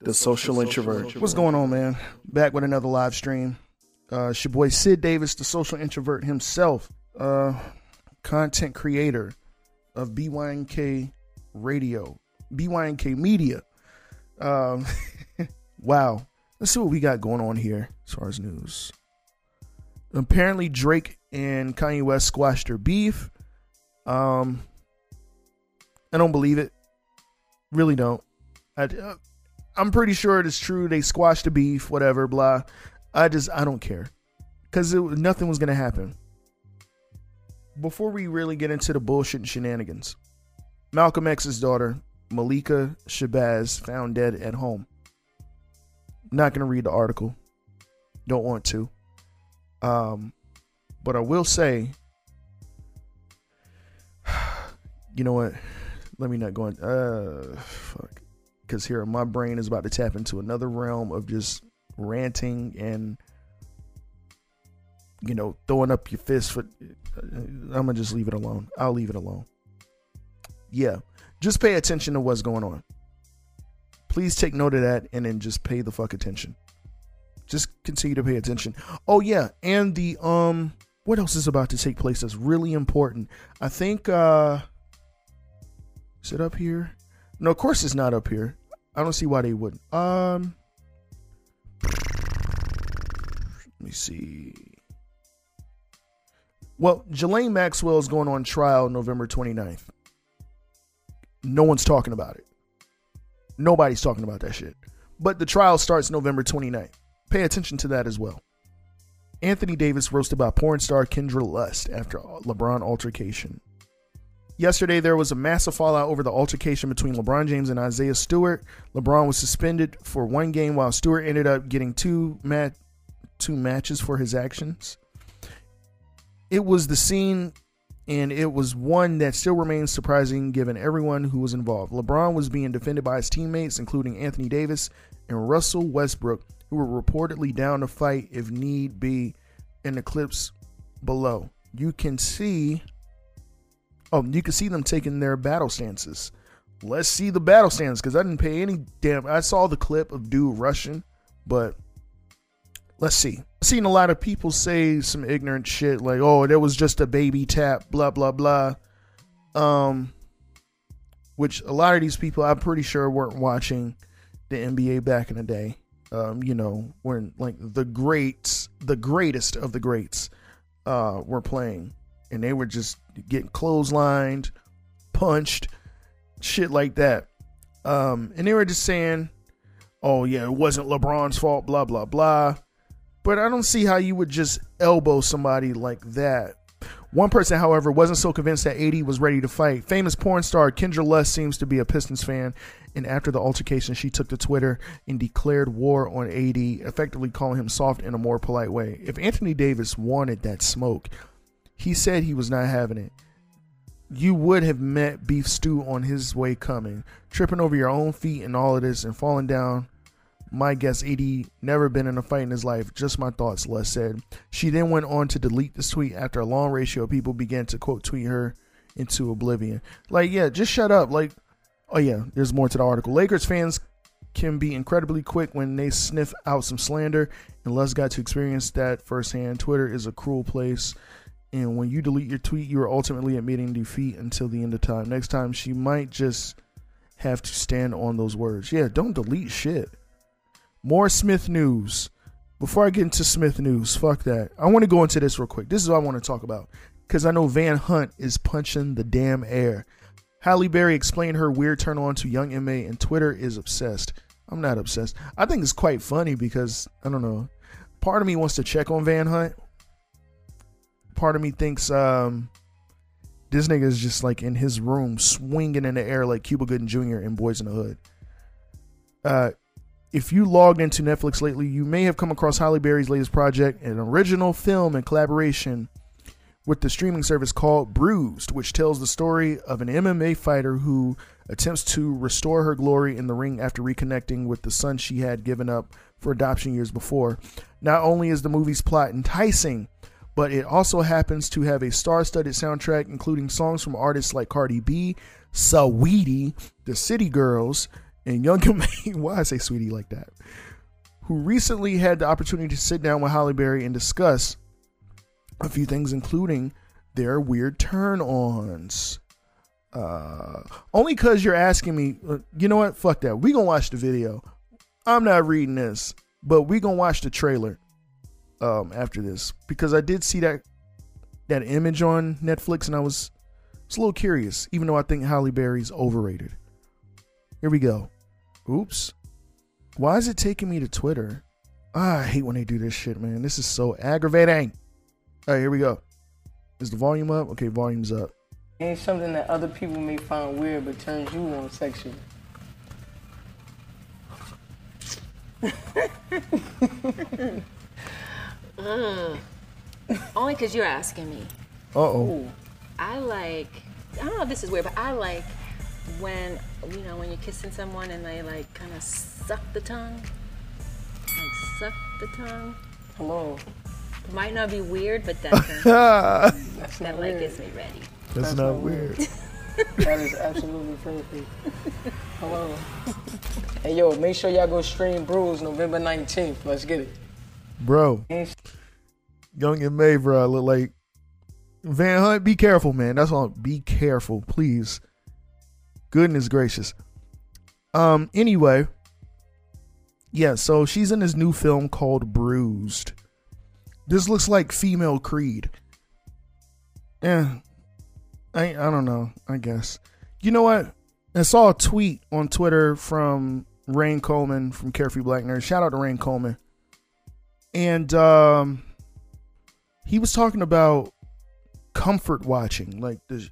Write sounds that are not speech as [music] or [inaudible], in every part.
the social introvert. What's going on, man? Back with another live stream. Uh, it's your boy Sid Davis, the social introvert himself, uh, content creator of BYNK Radio, BYNK Media. Um, [laughs] wow. Let's see what we got going on here as far as news. Apparently, Drake and Kanye West squashed their beef. Um, I don't believe it. Really don't. I, uh, I'm pretty sure it is true. They squashed the beef, whatever, blah. I just, I don't care. Because nothing was to happen. Before we really get into the bullshit and shenanigans, Malcolm X's daughter, Malikah Shabazz, found dead at home. Not to read the article. Don't want to. Um, but I will say, [sighs] you know what? Let me not go on. Uh, fuck. Because here, my brain is about to tap into another realm of just ranting and, you know, throwing up your fist for. I'm gonna just leave it alone. I'll leave it alone. Yeah, just pay attention to what's going on. Please take note of that and then just pay the fuck attention. Just continue to pay attention. Oh yeah, and the um what else is about to take place that's really important? I think uh is it up here? No, of course it's not up here. I don't see why they wouldn't. Um let me see. Well, Ghislaine Maxwell is going on trial November 29th. No one's talking about it. Nobody's talking about that shit. But the trial starts November 29th. Pay attention to that as well. Anthony Davis roasted by porn star Kendra Lust after LeBron altercation. Yesterday, there was a massive fallout over the altercation between LeBron James and Isaiah Stewart. LeBron was suspended for one game while Stewart ended up getting two, mat- two matches for his actions. It was the scene, and it was one that still remains surprising given everyone who was involved. LeBron was being defended by his teammates, including Anthony Davis and Russell Westbrook, who were reportedly down to fight if need be in the clips below. You can see oh, you can see them taking their battle stances. Let's see the battle stance because I didn't pay any damn. I saw the clip of dude rushing, but let's see. I've seen a lot of people say some ignorant shit like, "Oh, there was just a baby tap," blah blah blah. Um, which a lot of these people, I'm pretty sure, weren't watching the NBA back in the day. Um, you know, when like the greats, the greatest of the greats, uh, were playing, and they were just getting clotheslined, punched, shit like that. Um, and they were just saying, "Oh yeah, it wasn't LeBron's fault," blah blah blah. But I don't see how you would just elbow somebody like that. One person, however, wasn't so convinced that AD was ready to fight. Famous porn star Kendra Lust seems to be a Pistons fan and after the altercation, she took to Twitter and declared war on AD, effectively calling him soft in a more polite way. If Anthony Davis wanted that smoke, he said he was not having it. You would have met Beef Stew on his way coming, tripping over your own feet and all of this and falling down. My guess, AD never been in a fight in his life. Just my thoughts, Lust said. She then went on to delete the tweet after a long ratio of people began to quote tweet her into oblivion. Like, yeah, just shut up. Like, Oh yeah, there's more to the article. Lakers fans can be incredibly quick when they sniff out some slander, and Lust got to experience that firsthand. Twitter is a cruel place, and when you delete your tweet, you are ultimately admitting defeat until the end of time. Next time, she might just have to stand on those words. Yeah, don't delete shit. More Smith news. Before I get into Smith news, fuck that. I want to go into this real quick. This is what I want to talk about because I know Van Hunt is punching the damn air. Halle Berry explained her weird turn on to young MA, and Twitter is obsessed. I'm not obsessed. I think it's quite funny because I don't know. Part of me wants to check on Van Hunt. Part of me thinks um, this nigga is just like in his room swinging in the air like Cuba Gooding Jr. in Boyz n the Hood. Uh, if you logged into Netflix lately, you may have come across Halle Berry's latest project, an original film in collaboration with the streaming service called Bruised, which tells the story of an MMA fighter who attempts to restore her glory in the ring after reconnecting with the son she had given up for adoption years before. Not only is the movie's plot enticing, but it also happens to have a star studded soundtrack, including songs from artists like Cardi B, Saweetie, The City Girls, and Young M.A. [laughs] Why I say sweetie like that? Who recently had the opportunity to sit down with Halle Berry and discuss a few things, including their weird turn-ons. Uh, only because you're asking me, uh, you know what? Fuck that. We gonna watch the video. I'm not reading this, but we gonna watch the trailer um, after this because I did see that that image on Netflix and I was, was a little curious, even though I think Halle Berry's overrated. Here we go. Oops. Why is it taking me to Twitter? Ah, I hate when they do this shit, man. This is so aggravating. All right, here we go. Is the volume up? Okay, volume's up. Ain't something that other people may find weird but turns you on sexually. [laughs] Mm. Only because you're asking me. Uh oh. I like, I don't know if this is weird, but I like when, you know, when you're kissing someone and they like kind of suck the tongue. Like suck the tongue. Hello. Might not be weird, but that, [laughs] That's That's that not like weird. gets me ready. not not weird. That is absolutely perfect. Hello. [laughs] Hey yo, make sure y'all go stream Bruised November 19th. Let's get it. Bro, Young M.A., bro, look like Van Hunt. Be careful, man. That's all. Be careful, please. Goodness gracious. Um. Anyway, yeah. So she's in this new film called Bruised. This looks like female Creed. Yeah. I I don't know. I guess. You know what? I saw a tweet on Twitter from Rain Coleman from Carefree Black Nerd. Shout out to Rain Coleman. And um he was talking about comfort watching like the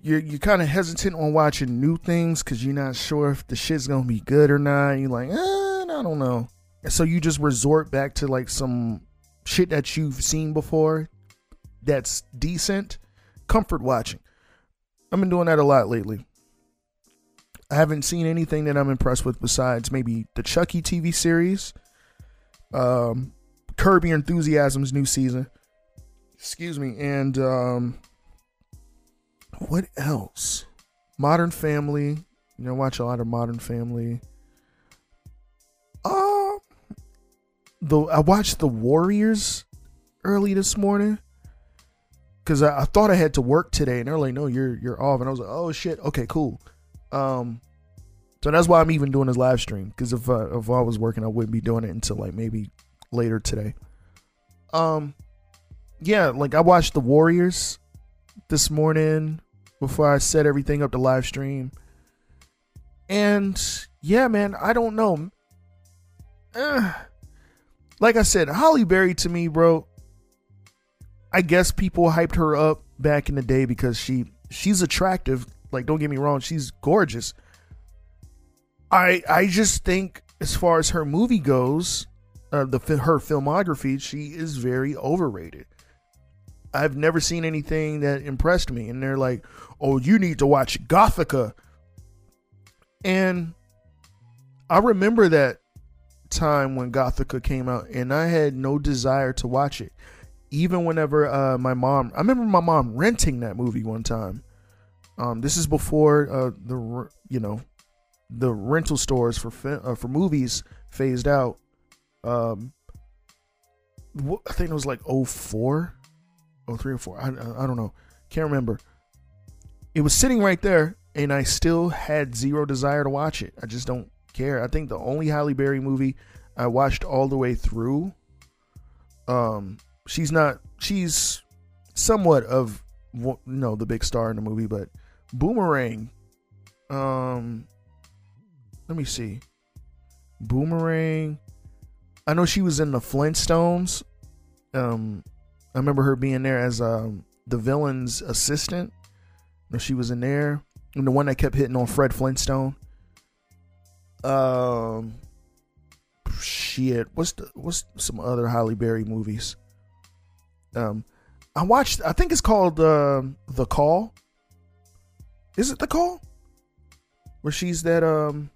you're you're kind of hesitant on watching new things because you're not sure if the shit's gonna be good or not you're like eh, i don't know. And so you just resort back to like some shit that you've seen before that's decent comfort watching. I've been doing that a lot lately. I haven't seen anything that i'm impressed with besides maybe the chucky tv series um Curb Your Enthusiasm's new season. Excuse me, and um, what else? Modern Family. You know, watch a lot of Modern Family. Um, the I watched The Warriors early this morning because I, I thought I had to work today, and they're like, "No, you're you're off," and I was like, "Oh shit, okay, cool." Um, so that's why I'm even doing this live stream because if uh, if I was working, I wouldn't be doing it until like maybe later today. Um, yeah, like I watched the Warriors this morning before I set everything up to live stream, and yeah, man, I don't know. Like I said, Halle Berry to me, bro. I guess people hyped her up back in the day because she she's attractive. Like, don't get me wrong, she's gorgeous. I I just think as far as her movie goes, uh, the her filmography, she is very overrated. I've never seen anything that impressed me, and they're like, "Oh, you need to watch Gothika." And I remember that time when Gothika came out, and I had no desire to watch it. Even whenever uh, my mom, I remember my mom renting that movie one time. Um, this is before uh, the you know the rental stores for uh, for movies phased out. Um, I think it was like 04, 03 or 4. I, I, I don't know. Can't remember. It was sitting right there, and I still had zero desire to watch it. I just don't care. I think the only Halle Berry movie I watched all the way through. Um, she's not. She's somewhat of you know the big star in the movie, but Boomerang. Um, let me see. Boomerang. I know she was in the Flintstones. Um, I remember her being there as um the villain's assistant. She was in there, and the one that kept hitting on Fred Flintstone. Um, shit. What's the what's some other Halle Berry movies? Um, I watched. I think it's called uh, The Call. Is it The Call? Where she's that um,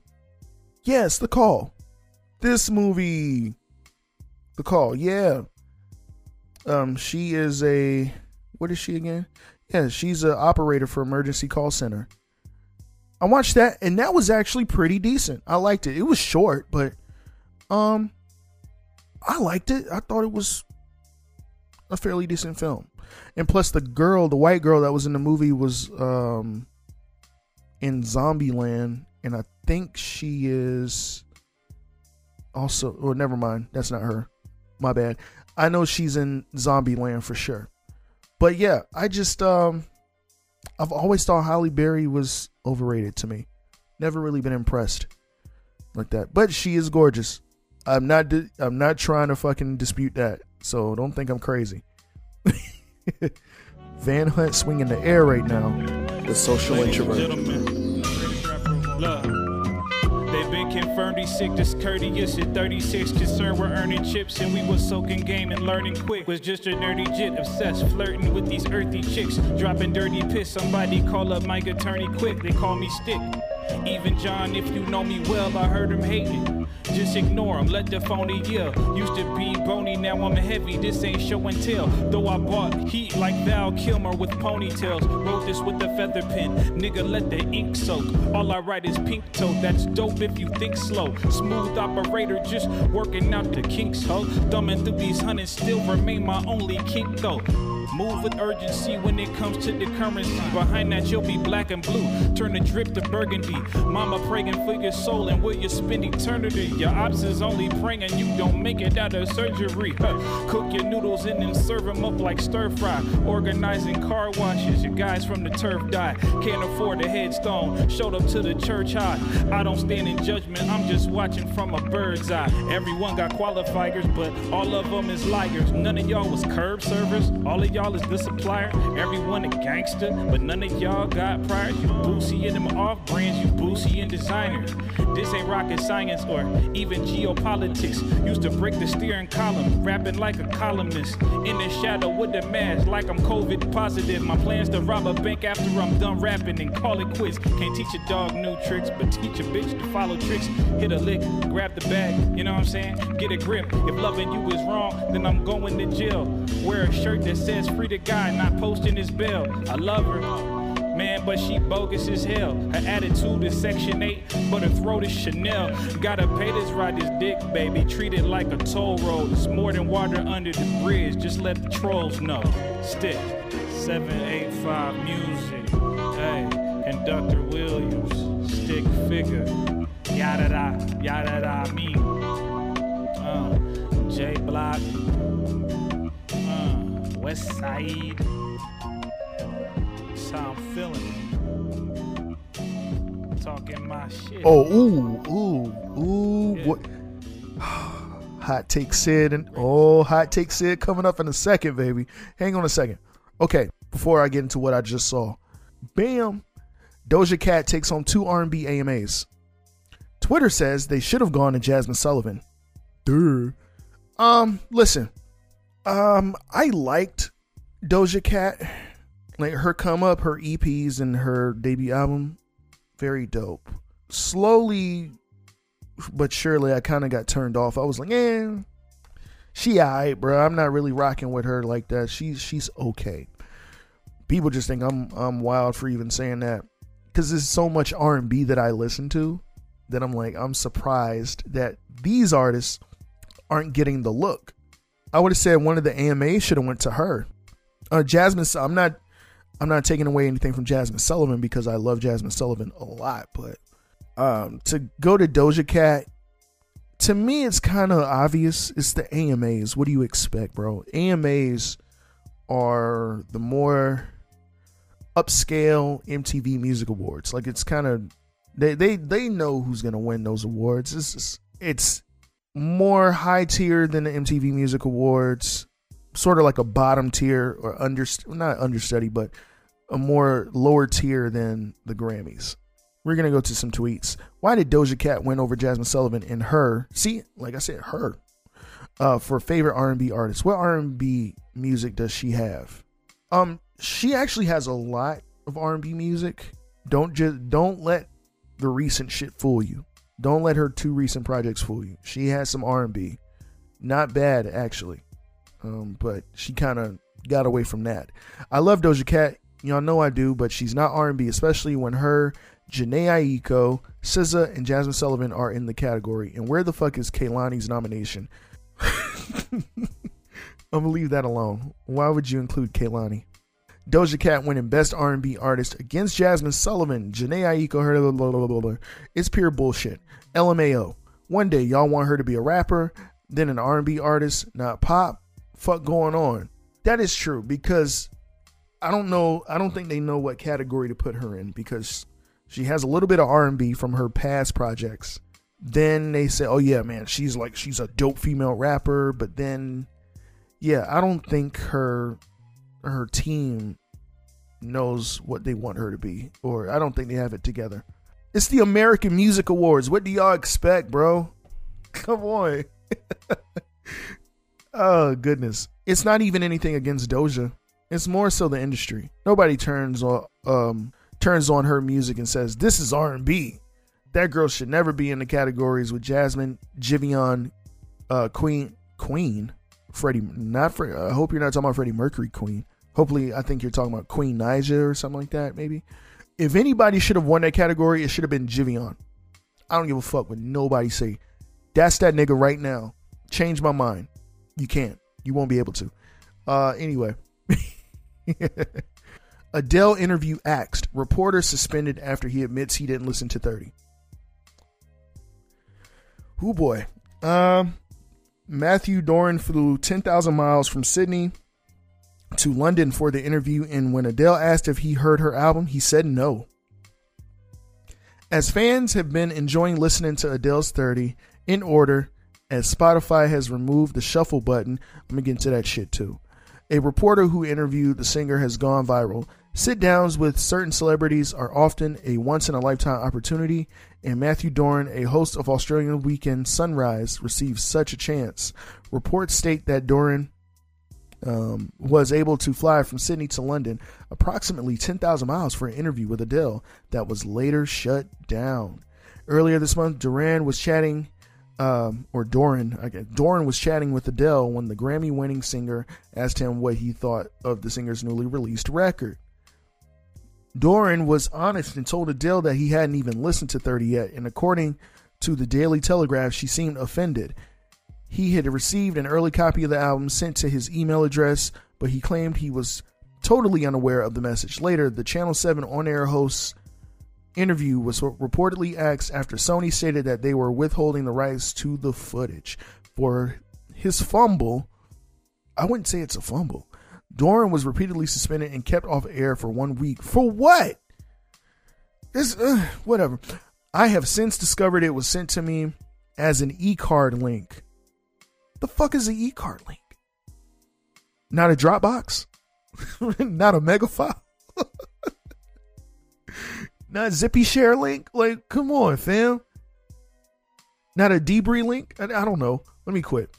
yes, The Call. This movie, The Call. Yeah. Um, she is a what is she again? Yeah, she's an operator for emergency call center. I watched that and that was actually pretty decent. I liked it. It was short, but um I liked it. I thought it was a fairly decent film. And plus the girl, the white girl that was in the movie was um in Zombieland and I think she is also or oh, never mind, that's not her. My bad. I know she's in Zombie Land for sure. But yeah, I just um I've always thought Halle Berry was overrated to me. Never really been impressed like that. But she is gorgeous. I'm not I'm not trying to fucking dispute that. So don't think I'm crazy. [laughs] Van Hunt swinging the air right now. The social introvert. They've been confirmed he's sick, discourteous at 36. Concerned we're earning chips and we was soaking game and learning quick. Was just a nerdy jit, obsessed, flirting with these earthy chicks. Dropping dirty piss, somebody call up Mike Attorney quick. They call me Stick. Even John, if you know me well, I heard him hating. Just ignore him, let the phony yell. Used to be bony, now I'm heavy. This ain't show and tell. Though I bought heat like Val Kilmer with ponytails. Wrote this with a feather pen. Nigga, let the ink soak. All I write is pink toe. That's dope if you think slow. Smooth operator, just working out the kinks, ho. Thumbing through these hundreds, still remain my only kink, though. Move with urgency when it comes to the currency. Behind that, you'll be black and blue. Turn the drip to burgundy. Mama praying for your soul and will you spend eternity? Your ops is only praying you don't make it out of surgery. Huh. Cook your noodles and then serve them up like stir fry. Organizing car washes. Your guys from the turf die. Can't afford a headstone. Showed up to the church high. I don't stand in judgment. I'm just watching from a bird's eye. Everyone got qualifiers, but all of them is liars. None of y'all was curb servers. All of y'all is the supplier. Everyone a gangster, but none of y'all got priors. You boosie in them off brands, you boosie in designers. This ain't rocket science or even geopolitics. Used to break the steering column, rapping like a columnist. In the shadow with the mask, like I'm COVID positive. My plans to rob a bank after I'm done rapping and call it quits. Can't teach a dog new tricks, but teach a bitch to follow tricks. Hit a lick, grab the bag, you know what I'm saying? Get a grip. If loving you is wrong, then I'm going to jail. Wear a shirt that says free the guy, not posting his bill. I love her. Man, but she bogus as hell. Her attitude is Section 8, but her throat is Chanel. Gotta pay this ride, this dick, baby. Treat it like a toll road. It's more than water under the bridge. Just let the trolls know. Stik 785 music. Hey, Conductor Williams. Stik Figa. Yada da, yada da, me. Uh, J Block. West Side. That's how I'm feeling. Talking my shit. Oh, ooh, ooh, ooh. Yeah. What? [sighs] Hot take Sid and oh, hot take Sid coming up in a second, baby. Hang on a second. Okay, before I get into what I just saw, bam, Doja Cat takes home two R&B AMAs. Twitter says they should have gone to Jazmine Sullivan. Duh. Um, listen, um, I liked Doja Cat, like her come up, her EPs, and her debut album, very dope. Slowly, but surely, I kind of got turned off. I was like, eh, she alright, bro. I'm not really rocking with her like that. She's she's okay. People just think I'm I'm wild for even saying that because there's so much R&B that I listen to that I'm like I'm surprised that these artists aren't getting the look I would have said one of the AMAs should have went to her. Uh, Jazmine, I'm not, I'm not taking away anything from Jazmine Sullivan because I love Jazmine Sullivan a lot, but um, to go to Doja Cat, to me, it's kind of obvious. It's the AMAs. What do you expect, bro? AMAs are the more upscale MTV Music Awards. Like it's kind of they they they know who's gonna win those awards. It's it's more high tier than the MTV Music Awards, sort of like a bottom tier or under not understudy, but a more lower tier than the Grammys. We're gonna go to some tweets. Why did Doja Cat win over Jazmine Sullivan and her? See, like I said, her uh, for favorite R&B artist. What R&B music does she have? Um, she actually has a lot of R&B music. Don't just don't let the recent shit fool you. Don't let her two recent projects fool you. She has some R&B, not bad actually, um, but she kind of got away from that. I love Doja Cat, y'all know I do, but she's not R&B, especially when her Jhené Aiko, SZA, and Jazmine Sullivan are in the category. And where the fuck is Kehlani's nomination? [laughs] I'm gonna leave that alone. Why would you include Kehlani? Doja Cat winning Best R&B Artist against Jazmine Sullivan, Jhené Aiko. Her, blah, blah, blah, blah. It's pure bullshit. LMAO. One day y'all want her to be a rapper, then an R&B artist, not pop. Fuck going on. That is true because I don't know. I don't think they know what category to put her in because she has a little bit of R&B from her past projects. Then they say, "Oh yeah, man, she's like she's a dope female rapper." But then, yeah, I don't think her her team knows what they want her to be, or I don't think they have it together. It's the American Music Awards. What do y'all expect, bro? [laughs] Come on. [laughs] oh goodness, it's not even anything against Doja. It's more so the industry. Nobody turns on um turns on her music and says this is R and B. That girl should never be in the categories with Jazmine, Giveon, uh, Queen, Queen, Freddie. Not. I hope you're not talking about Freddie Mercury, Queen. Hopefully, I think you're talking about Queen Naija or something like that. Maybe. If anybody should have won that category, it should have been Giveon. I don't give a fuck what nobody say. That's that nigga right now. Change my mind. You can't. You won't be able to. Uh, anyway. [laughs] Adele interview axed. Reporter suspended after he admits he didn't listen to 30. Who boy. Um, Matthew Doran flew 10,000 miles from Sydney to London for the interview, and when Adele asked if he heard her album, he said no. As fans have been enjoying listening to Adele's 30 in order, as Spotify has removed the shuffle button, I'm gonna get into that shit too. A reporter who interviewed the singer has gone viral. Sit downs with certain celebrities are often a once in a lifetime opportunity, and Matthew Doran, a host of Australian Weekend Sunrise, received such a chance. Reports state that Doran um, was able to fly from Sydney to London, approximately 10,000 miles, for an interview with Adele that was later shut down. Earlier this month, Duran was chatting, um, or Doran, I guess, Doran was chatting with Adele when the Grammy winning singer asked him what he thought of the singer's newly released record. Doran was honest and told Adele that he hadn't even listened to 30 yet, and according to the Daily Telegraph, she seemed offended. He had received an early copy of the album sent to his email address, but he claimed he was totally unaware of the message. Later, the Channel 7 on air host's interview was reportedly asked after Sony stated that they were withholding the rights to the footage. For his fumble, I wouldn't say it's a fumble. Doran was repeatedly suspended and kept off air for one week. For what? This, uh, whatever. I have since discovered it was sent to me as an e card link. The fuck is an e card link? Not a Dropbox? [laughs] Not a Megafile? [laughs] Not Zippyshare link? Like, come on, fam. Not a Debris link? I, I don't know. Let me quit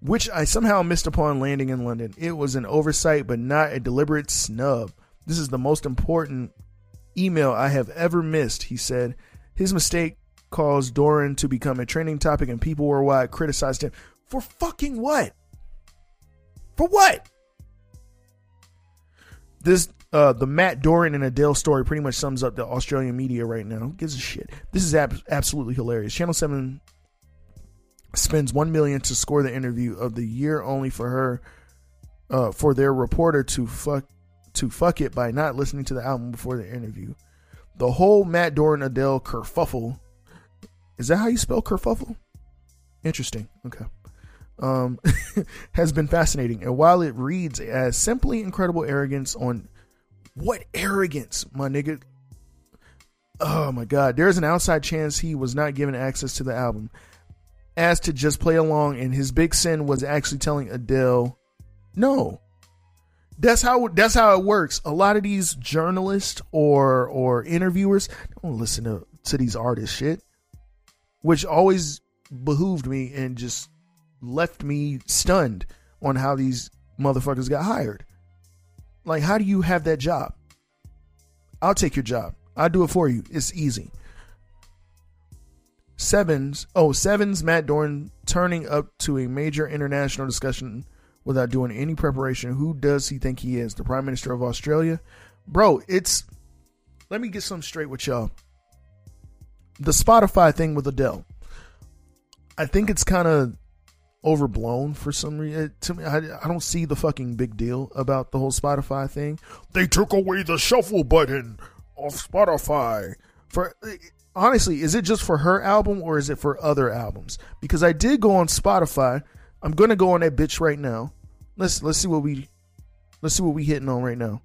which I somehow missed upon landing in London. It was an oversight, but not a deliberate snub. This is the most important email I have ever missed, he said. His mistake caused Doran to become a trending topic, and people worldwide criticized him. For fucking what? For what? This uh, the Matt Doran and Adele story pretty much sums up the Australian media right now. Who gives a shit? This is ab- absolutely hilarious. Channel Seven spends one million to score the interview of the year, only for her, uh, for their reporter to fuck to fuck it by not listening to the album before the interview. The whole Matt Doran Adele kerfuffle. Is that how you spell kerfuffle? Interesting. Okay. Um, [laughs] has been fascinating, and while it reads as simply incredible arrogance on what arrogance, my nigga. Oh my god, there's an outside chance he was not given access to the album asked to just play along, and his big sin was actually telling Adele, "No." That's how that's how it works. A lot of these journalists or or interviewers don't listen to to these artists shit, which always behooved me and just left me stunned on how these motherfuckers got hired. Like, how do you have that job? I'll take your job. I'll do it for you. It's easy. Sevens, oh, Sevens, Matt Doran turning up to a major international discussion without doing any preparation. Who does he think he is? The Prime Minister of Australia? Bro, it's. Let me get some straight with y'all. the Spotify thing with Adele. I think it's kind of overblown for some reason. To me, I, I don't see the fucking big deal about the whole Spotify thing. They took away the shuffle button of Spotify. For honestly, is it just for her album or is it for other albums? Because I did go on Spotify. I'm gonna go on that bitch right now. Let's let's see what we let's see what we hitting on right now.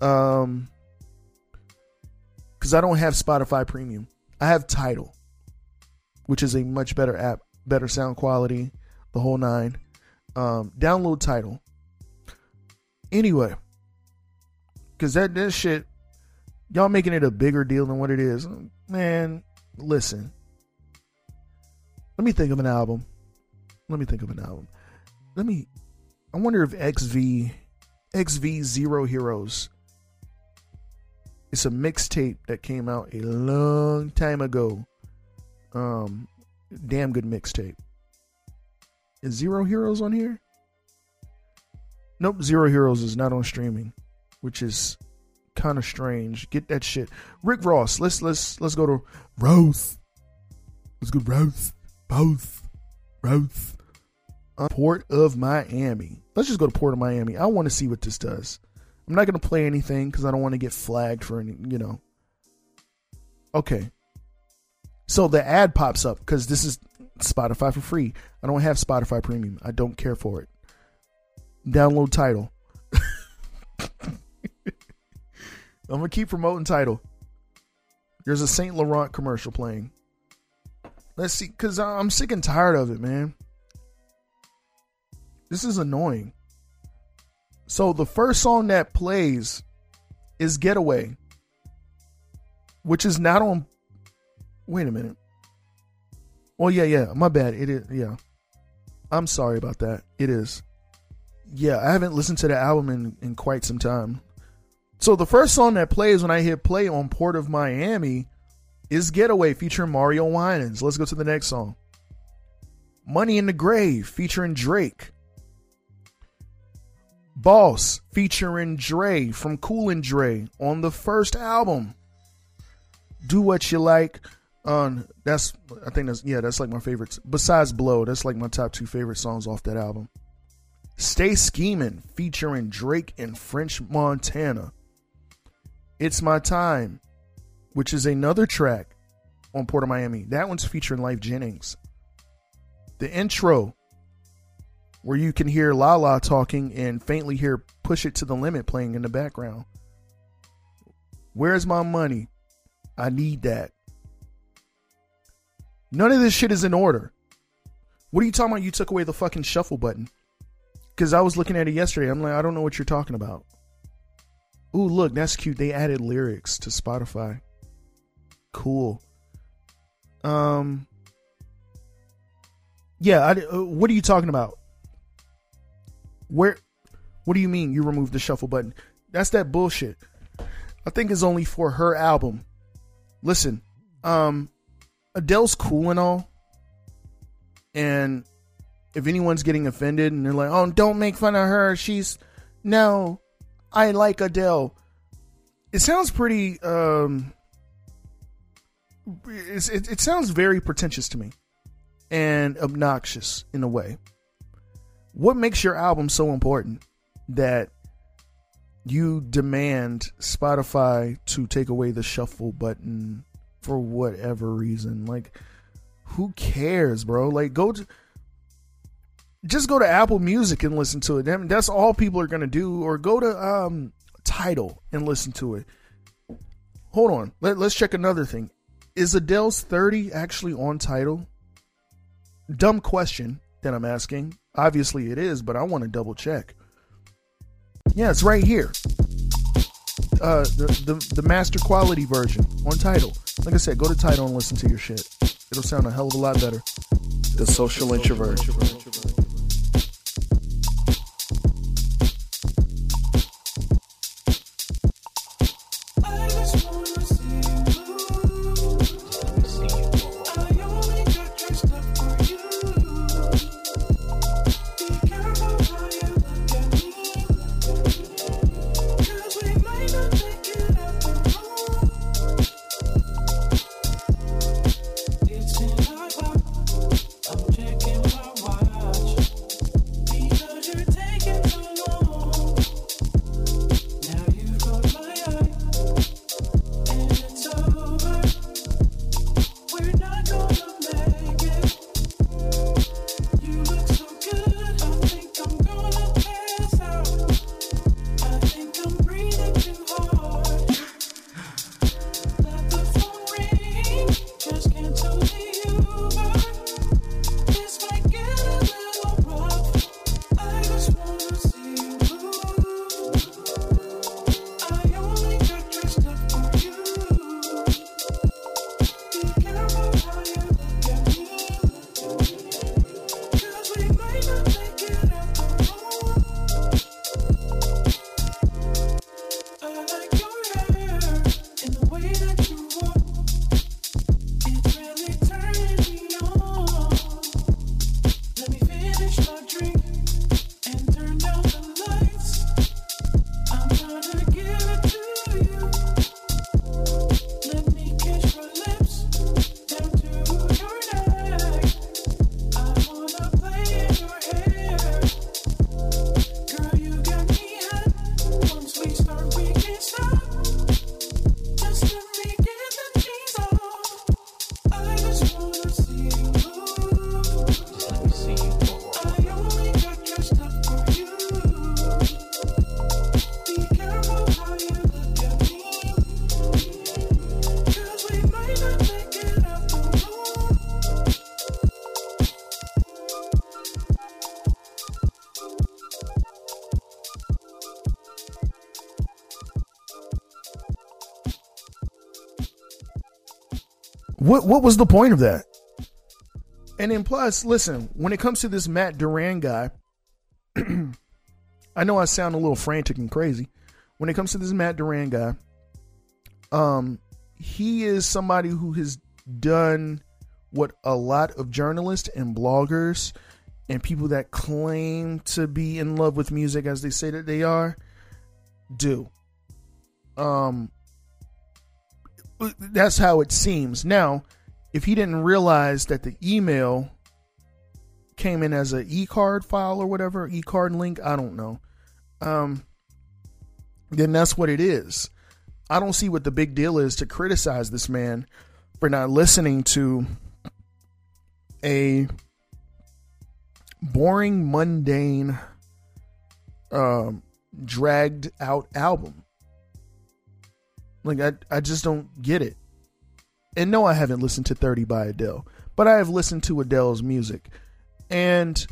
Um, because I don't have Spotify Premium. I have Tidal, which is a much better app, better sound quality, the whole nine. Um, download Tidal. Anyway, because that that shit, y'all making it a bigger deal than what it is. Man, listen. Let me think of an album. Let me think of an album. Let me. I wonder if XV, XV Zero Heroes it's a mixtape that came out a long time ago. Um, damn good mixtape. Is Zero Heroes on here? Nope, Zero Heroes is not on streaming, which is kind of strange. Get that shit. Rick Ross. Let's let's let's go to Rose. Let's go Rose. Both. Rose. Uh, Port of Miami. Let's just go to Port of Miami. I want to see what this does. I'm not to play anything because I don't want to get flagged for any, you know. Okay. So the ad pops up because this is Spotify for free. I don't have Spotify Premium. I don't care for it. Download Tidal. I'm to keep promoting Tidal. There's a St. Laurent commercial playing. Let's see, because I'm sick and tired of it, man. This is annoying. So the first song that plays is Getaway, which is not on. Wait a minute. Oh yeah, yeah. My bad. It is. Yeah. I'm sorry about that. It is. Yeah, I haven't listened to the album in, in quite some time. So the first song that plays when I hit play on Port of Miami is Getaway featuring Mario Winans. Let's go to the next song. Money in the Grave featuring Drake. Boss featuring Dre from Cool and Dre on the first album. Do what you like. Um, that's I think that's yeah, that's like my favorites. Besides Blow, that's like my top two favorite songs off that album. Stay Scheming featuring Drake and French Montana. It's My Time, which is another track on Port of Miami. That one's featuring Lyfe Jennings. The intro where you can hear Lala talking and faintly hear Push It to the Limit playing in the background. Where's my money? I need that. None of this shit is in order. What are you talking about? You took away the fucking shuffle button. Because I was looking at it yesterday. I'm like, I don't know what you're talking about. Ooh, look, that's cute. They added lyrics to Spotify. Cool. Um, yeah. I, uh, what are you talking about? Where? What do you mean you removed the shuffle button? That's that bullshit. I think it's only for her album. Listen, um, Adele's cool and all, and if anyone's getting offended and they're like, "Oh, don't make fun of her," she's no, I like Adele. It sounds pretty. Um, it, it sounds very pretentious to me and obnoxious in a way what makes your album so important that you demand Spotify to take away the shuffle button for whatever reason? Like, who cares, bro? Like, go to just go to Apple Music and listen to it. That's all people are gonna do, or go to um, Tidal and listen to it. Hold on, Let, let's check another thing. Is Adele's 30 actually on Tidal? Dumb question that I'm asking. Obviously it is, but I want to double check. Yeah, it's right here. Uh, the, the the master quality version on Tidal. Like I said, go to Tidal and listen to your shit. It'll sound a hell of a lot better. The social introvert. What what was the point of that? And then plus, listen, when it comes to this Matt Duran guy, [clears throat] I know I sound a little frantic and crazy. When it comes to this Matt Duran guy, um, he is somebody who has done what a lot of journalists and bloggers and people that claim to be in love with music as they say that they are do. Um that's how it seems. Now, if he didn't realize that the email came in as an e-card file or whatever, e-card link, I don't know. Um then that's what it is. I don't see what the big deal is to criticize this man for not listening to a boring, mundane, um, dragged out album. Like I, I just don't get it. And no, I haven't listened to 30 by Adele, but I have listened to Adele's music. And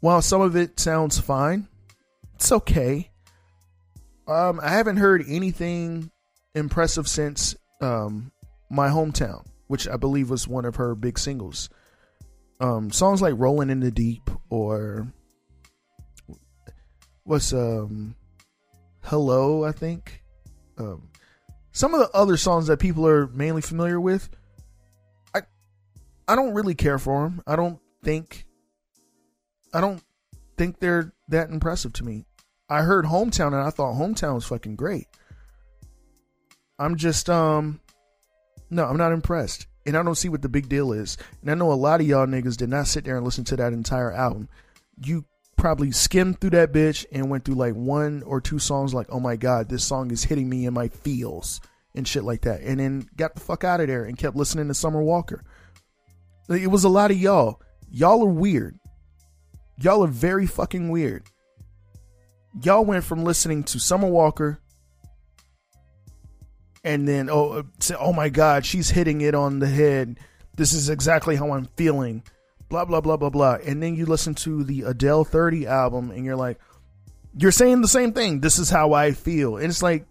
while some of it sounds fine, it's okay. Um, I haven't heard anything impressive since um, my hometown, which I believe was one of her big singles um, songs like "Rolling in the Deep" or what's um, "Hello," I think. Um, some of the other songs that people are mainly familiar with, I I don't really care for them. I don't think I don't think they're that impressive to me. I heard "Hometown" and I thought "Hometown" was fucking great. I'm just um no, I'm not impressed and I don't see what the big deal is. And I know a lot of y'all niggas did not sit there and listen to that entire album. You probably skimmed through that bitch and went through like one or two songs like, oh my god, this song is hitting me in my feels and shit like that. And then got the fuck out of there and kept listening to Summer Walker. It was a lot of y'all. Y'all are weird. Y'all are very fucking weird. Y'all went from listening to Summer Walker and then oh uh, say oh my god she's hitting it on the head this is exactly how i'm feeling blah blah blah blah blah. And then you listen to the adele 30 album and you're like you're saying the same thing. This is how i feel. And it's like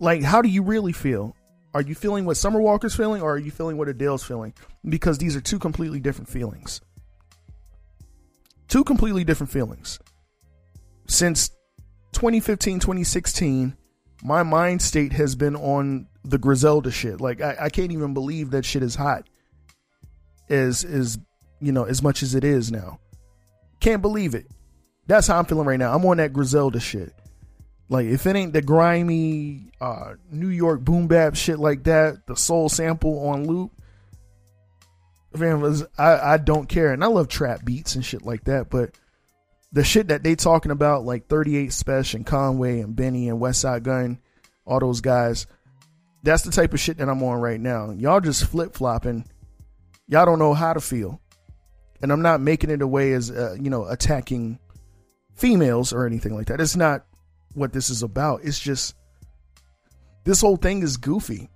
like how do you really feel? Are you feeling what summer walker's feeling or are you feeling what adele's feeling? Because these are two completely different feelings. Two completely different feelings. Since 2015 2016 my mind state has been on the Griselda shit. Like I, I can't even believe that shit is hot. As is you know as much as it is now. Can't believe it. That's how I'm feeling right now. I'm on that Griselda shit. Like if it ain't the grimy uh, New York boom bap shit like that, the soul sample on loop. Man, I I don't care, and I love trap beats and shit like that, but the shit that they talking about, like 38 Spesh and Conway and Benny and Westside Gunn, all those guys, that's the type of shit that I'm on right now. Y'all just flip flopping. Y'all don't know how to feel. And I'm not making it away as, uh, you know, attacking females or anything like that. It's not what this is about. It's just this whole thing is goofy.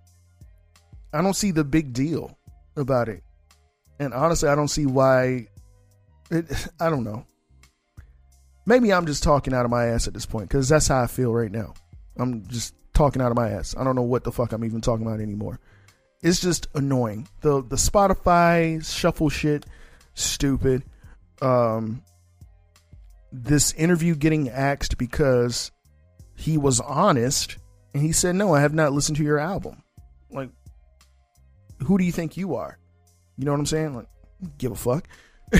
I don't see the big deal about it. And honestly, I don't see why. It, [laughs] I don't know. Maybe I'm just talking out of my ass at this point because that's how I feel right now. I'm just talking out of my ass. I don't know what the fuck I'm even talking about anymore. It's just annoying. The the Spotify shuffle shit, stupid. Um, this interview getting axed because he was honest and he said, "No, I have not listened to your album." Like, who do you think you are? You know what I'm saying? Like, give a fuck. [laughs]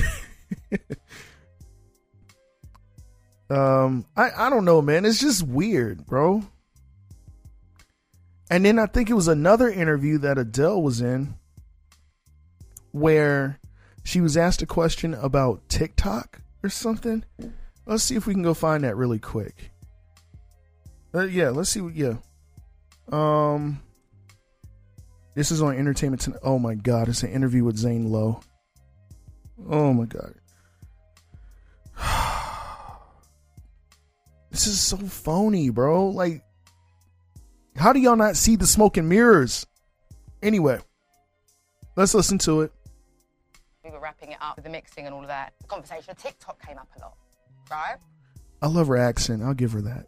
Um, I, I don't know, man. It's just weird, bro. And then I think it was another interview that Adele was in where she was asked a question about TikTok or something. Let's see if we can go find that really quick. Uh, yeah, let's see. What, yeah. Um, this is on Entertainment Tonight. Oh my God, it's an interview with Zane Lowe. Oh my God. [sighs] This is so phony, bro. Like, how do y'all not see the smoke and mirrors? Anyway, let's listen to it. We were wrapping it up with the mixing and all of that. The conversation of TikTok came up a lot, right? I love her accent. I'll give her that.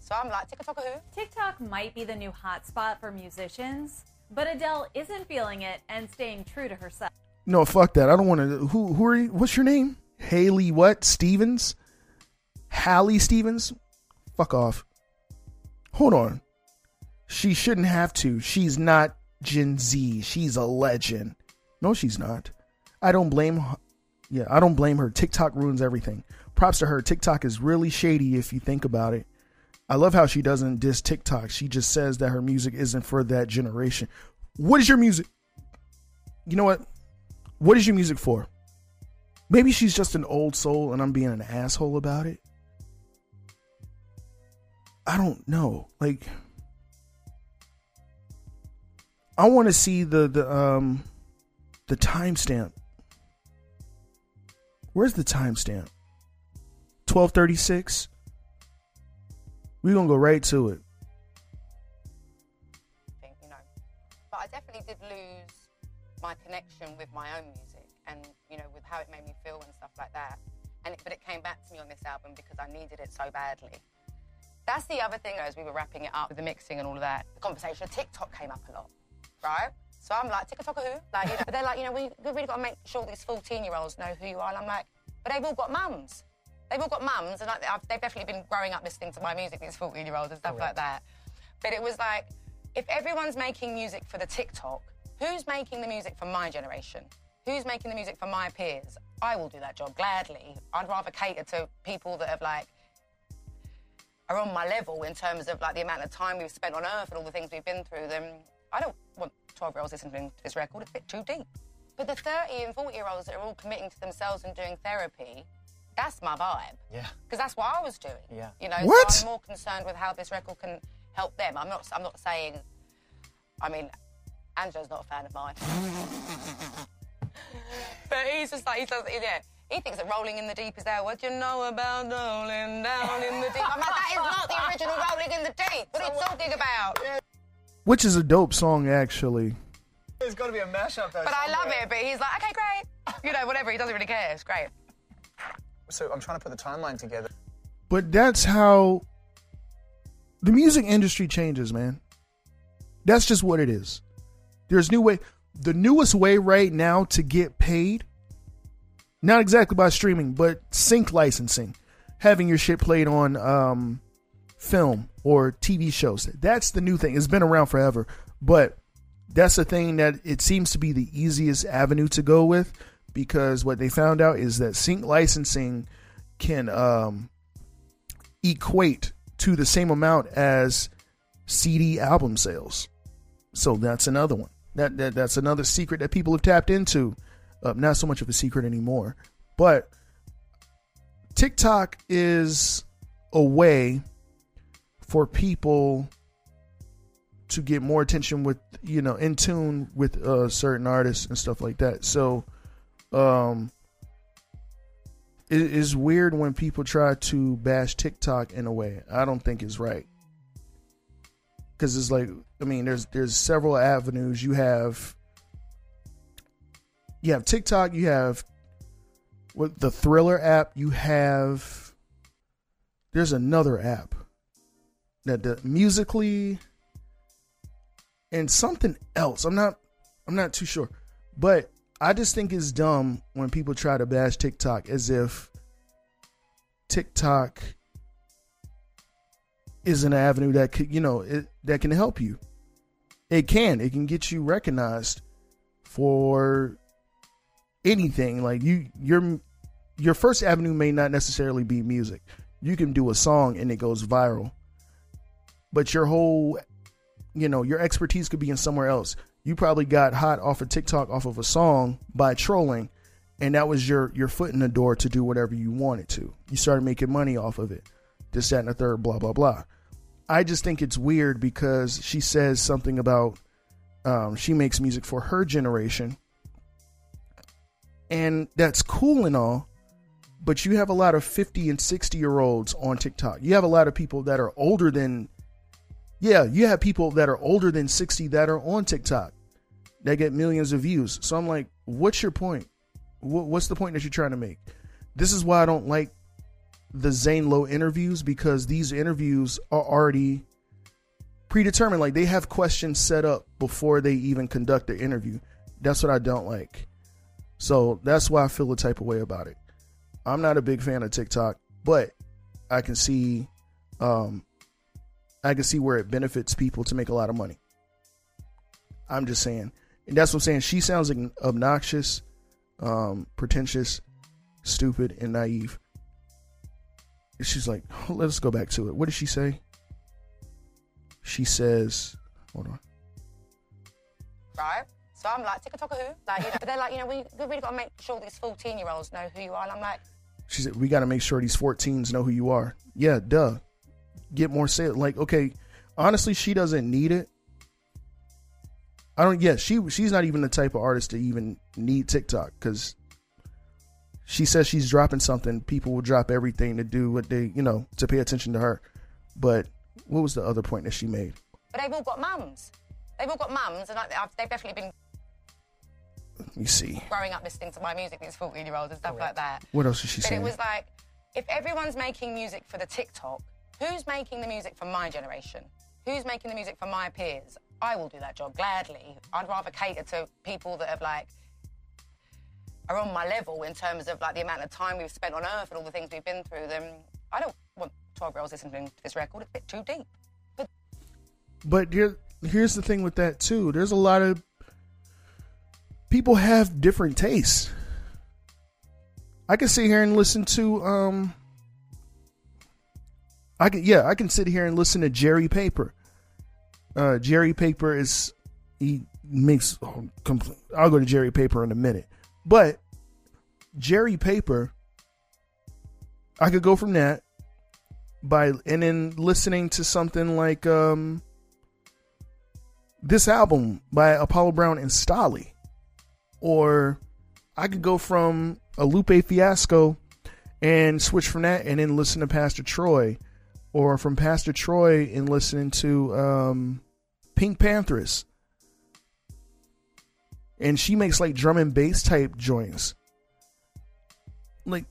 So I'm like, TikTok who? TikTok might be the new hotspot for musicians, but Adele isn't feeling it and staying true to herself. No, fuck that. I don't want to. Who? Who are you? What's your name? Haley what? Stevens? Hallie Stevens? Fuck off. Hold on. She shouldn't have to. She's not Gen Z. She's a legend. No, she's not. I don't blame. her- Yeah, I don't blame her. TikTok ruins everything. Props to her. TikTok is really shady if you think about it. I love how she doesn't diss TikTok. She just says that her music isn't for that generation. What is your music? You know what? What is your music for? Maybe she's just an old soul and I'm being an asshole about it. I don't know. Like I want to see the the um the timestamp. Where's the timestamp? 1236. We're going to go right to it. you know. But I definitely did lose my connection with my own music and, you know, with how it made me feel and stuff like that. And it, but it came back to me on this album because I needed it so badly. That's the other thing, as we were wrapping it up with the mixing and all of that. The conversation of TikTok came up a lot, right? So I'm like, TikTok who? Like, you know, but they're like, you know, we, we really got to make sure these 14 year olds know who you are. And I'm like, but they've all got mums. They've all got mums, and I, I've, they've definitely been growing up listening to my music, these 14 year olds and stuff like that. But it was like, if everyone's making music for the TikTok, who's making the music for my generation? Who's making the music for my peers? I will do that job gladly. I'd rather cater to people that have like are on my level in terms of like the amount of time we've spent on earth and all the things we've been through, then I don't want 12 year olds listening to this record. It's a bit too deep. But the 30 and 40 year olds that are all committing to themselves and doing therapy, that's my vibe. Yeah. Because that's what I was doing. Yeah. You know, What? so I'm more concerned with how this record can help them. I'm not I'm not saying I mean, Angelo's not a fan of mine. [laughs] but he's just like he does yeah. He thinks that rolling in the deep is there. What do you know about rolling down in the deep? I'm like, that is not the original rolling in the deep. What are you [laughs] talking about? Which is a dope song actually. There's got to be a mashup though. But I love it. But he's like, okay, great. You know, whatever. He doesn't really care. It's great. So I'm trying to put the timeline together. But that's how the music industry changes, man. That's just what it is. There's new way. The newest way right now to get paid, not exactly by streaming, but sync licensing, having your shit played on um, film or TV shows. That's the new thing. It's been around forever, but that's the thing that it seems to be the easiest avenue to go with because what they found out is that sync licensing can um, equate to the same amount as CD album sales. So that's another one. That, that that's another secret that people have tapped into. Uh, not so much of a secret anymore, but TikTok is a way for people to get more attention with you know in tune with uh, certain artists and stuff like that. So um it is weird when people try to bash TikTok in a way. I don't think it's right. Cuz it's like I mean there's there's several avenues you have you have TikTok, you have with the Triller app, you have there's another app that the Musical.ly and something else. I'm not I'm not too sure. But I just think it's dumb when people try to bash TikTok as if TikTok is an avenue that could, you know, it, that can help you. It can. It can get you recognized for anything. Like you your your first avenue may not necessarily be music. You can do a song and it goes viral. But your whole you know, your expertise could be in somewhere else. You probably got hot off of TikTok off of a song by trolling, and that was your your foot in the door to do whatever you wanted to. You started making money off of it. This, that, and the third, blah, blah, blah. I just think it's weird because she says something about um, she makes music for her generation. And that's cool and all, but you have a lot of 50 and 60 year olds on TikTok. You have a lot of people that are older than yeah, you have people that are older than 60 that are on TikTok that get millions of views. So I'm like, what's your point? What's the point that you're trying to make? This is why I don't like the Zane Lowe interviews because these interviews are already predetermined. Like they have questions set up before they even conduct the interview. That's what I don't like. So that's why I feel the type of way about it. I'm not a big fan of TikTok, but I can see um I can see where it benefits people to make a lot of money. I'm just saying. And that's what I'm saying. She sounds obnoxious, um, pretentious, stupid, and naive. And She's like, [laughs] let's go back to it. What did she say? She says, hold on. right? So I'm like, TikTok a tock a who? Like, you know, but they're like, you know, we we really got to make sure these 14 year olds know who you are. And I'm like, She said, we got to make sure these 14s know who you are. Yeah, duh. Get more sales. Like, okay, honestly, she doesn't need it. I don't. Yeah, she she's not even the type of artist to even need TikTok because she says she's dropping something. People will drop everything to do what they, you know, to pay attention to her. But what was the other point that she made? but they've all got mums. They've all got mums, and I, I've, they've definitely been Let me see. growing up listening to my music, these 14 year olds and stuff like that. What else is she But saying? it was like, if everyone's making music for the TikTok, who's making the music for my generation? Who's making the music for my peers? I will do that job gladly. I'd rather cater to people that have like are on my level in terms of like the amount of time we've spent on earth and all the things we've been through. Then I don't want 12 year olds listening to this record. It's a bit too deep. But But here, here's the thing with that too. There's a lot of people have different tastes. I can sit here and listen to um. I can yeah I can sit here and listen to Jerry Paper. Uh, Jerry Paper is he makes oh, I'll go to Jerry Paper in a minute, but Jerry Paper. I could go from that by and then listening to something like um this album by Apollo Brown and Stolly. Or I could go from a Lupe Fiasco and switch from that and then listen to Pastor Troy. Or from Pastor Troy and listening to um, PinkPantheress. And she makes like drum and bass type joints. Like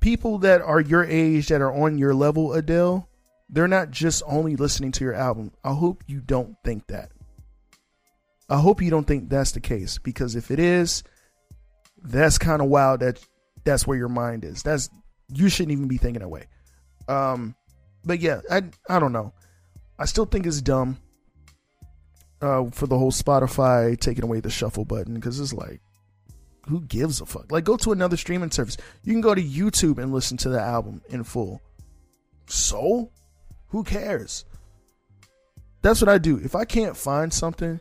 people that are your age that are on your level, Adele, they're not just only listening to your album. I hope you don't think that. I hope you don't think that's the case because if it is, that's kind of wild that that's where your mind is. That's you shouldn't even be thinking that way. Um but yeah, I I don't know. I still think it's dumb uh for the whole Spotify taking away the shuffle button cuz it's like who gives a fuck? Like go to another streaming service. You can go to YouTube and listen to the album in full. So, who cares? That's what I do. If I can't find something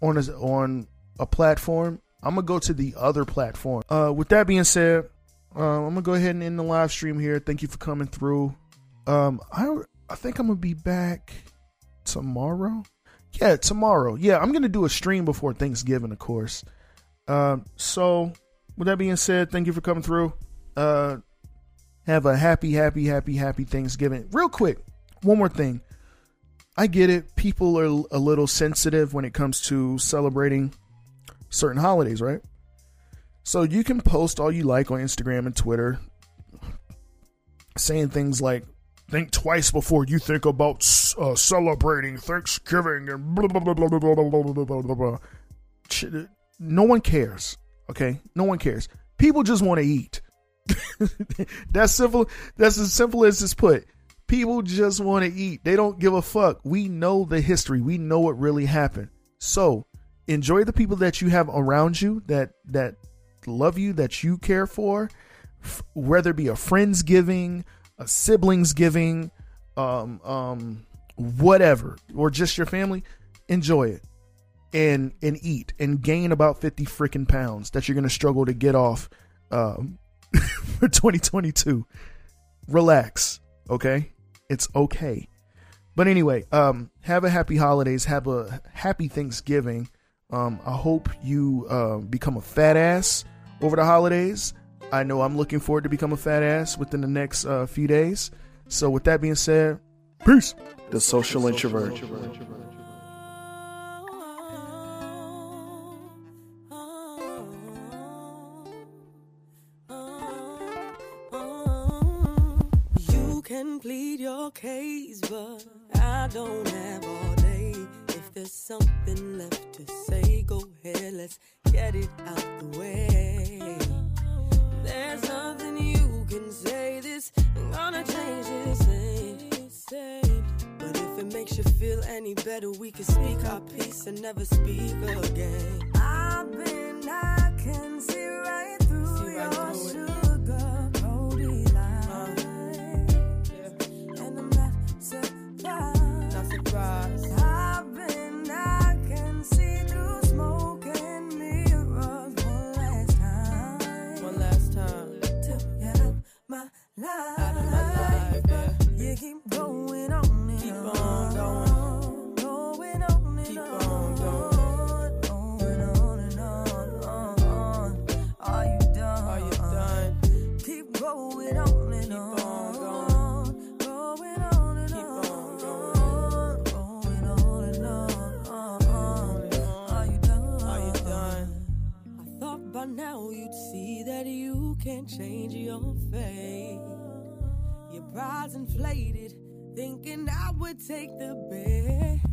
on a, on a platform, I'm gonna go to the other platform. Uh, with that being said, uh, I'm gonna go ahead and end the live stream here. Thank you for coming through. Um, I I think I'm gonna be back tomorrow. Yeah, tomorrow. Yeah, I'm gonna do a stream before Thanksgiving, of course. Um, so with that being said, thank you for coming through. Uh, have a happy, happy, happy, happy Thanksgiving. Real quick, one more thing. I get it. People are a little sensitive when it comes to celebrating certain holidays, right? So you can post all you like on Instagram and Twitter, saying things like, think twice before you think about uh, celebrating Thanksgiving and blah, blah, blah, blah, blah, blah, blah, blah, blah, blah. No one cares, okay? No one cares. People just want to eat. that's simple. That's as simple as it's put. People just want to eat. They don't give a fuck. We know the history. We know what really happened. So enjoy the people that you have around you that that love you, that you care for, whether it be a friendsgiving, a siblings giving, um, um, whatever, or just your family. Enjoy it and and eat and gain about 50 freaking pounds that you're going to struggle to get off um, [laughs] for 2022 relax okay? It's okay. But anyway um have a happy holidays have a happy thanksgiving. Um i hope you uh, become a fat ass over the holidays i know i'm looking forward to become a fat ass within the next uh, few days so with that being said peace the social introvert oh, can plead your case, but I don't have all day. If there's something left to say, go ahead, let's get it out the way. There's nothing you can say, this ain't gonna change this ain't. But if it makes you feel any better, we can speak our peace and never speak again. I've been, I can see right through your sugar Are you done? Are you done? Keep going by now you'd see that you can't change your fate. Pride's inflated, thinking I would take the bait.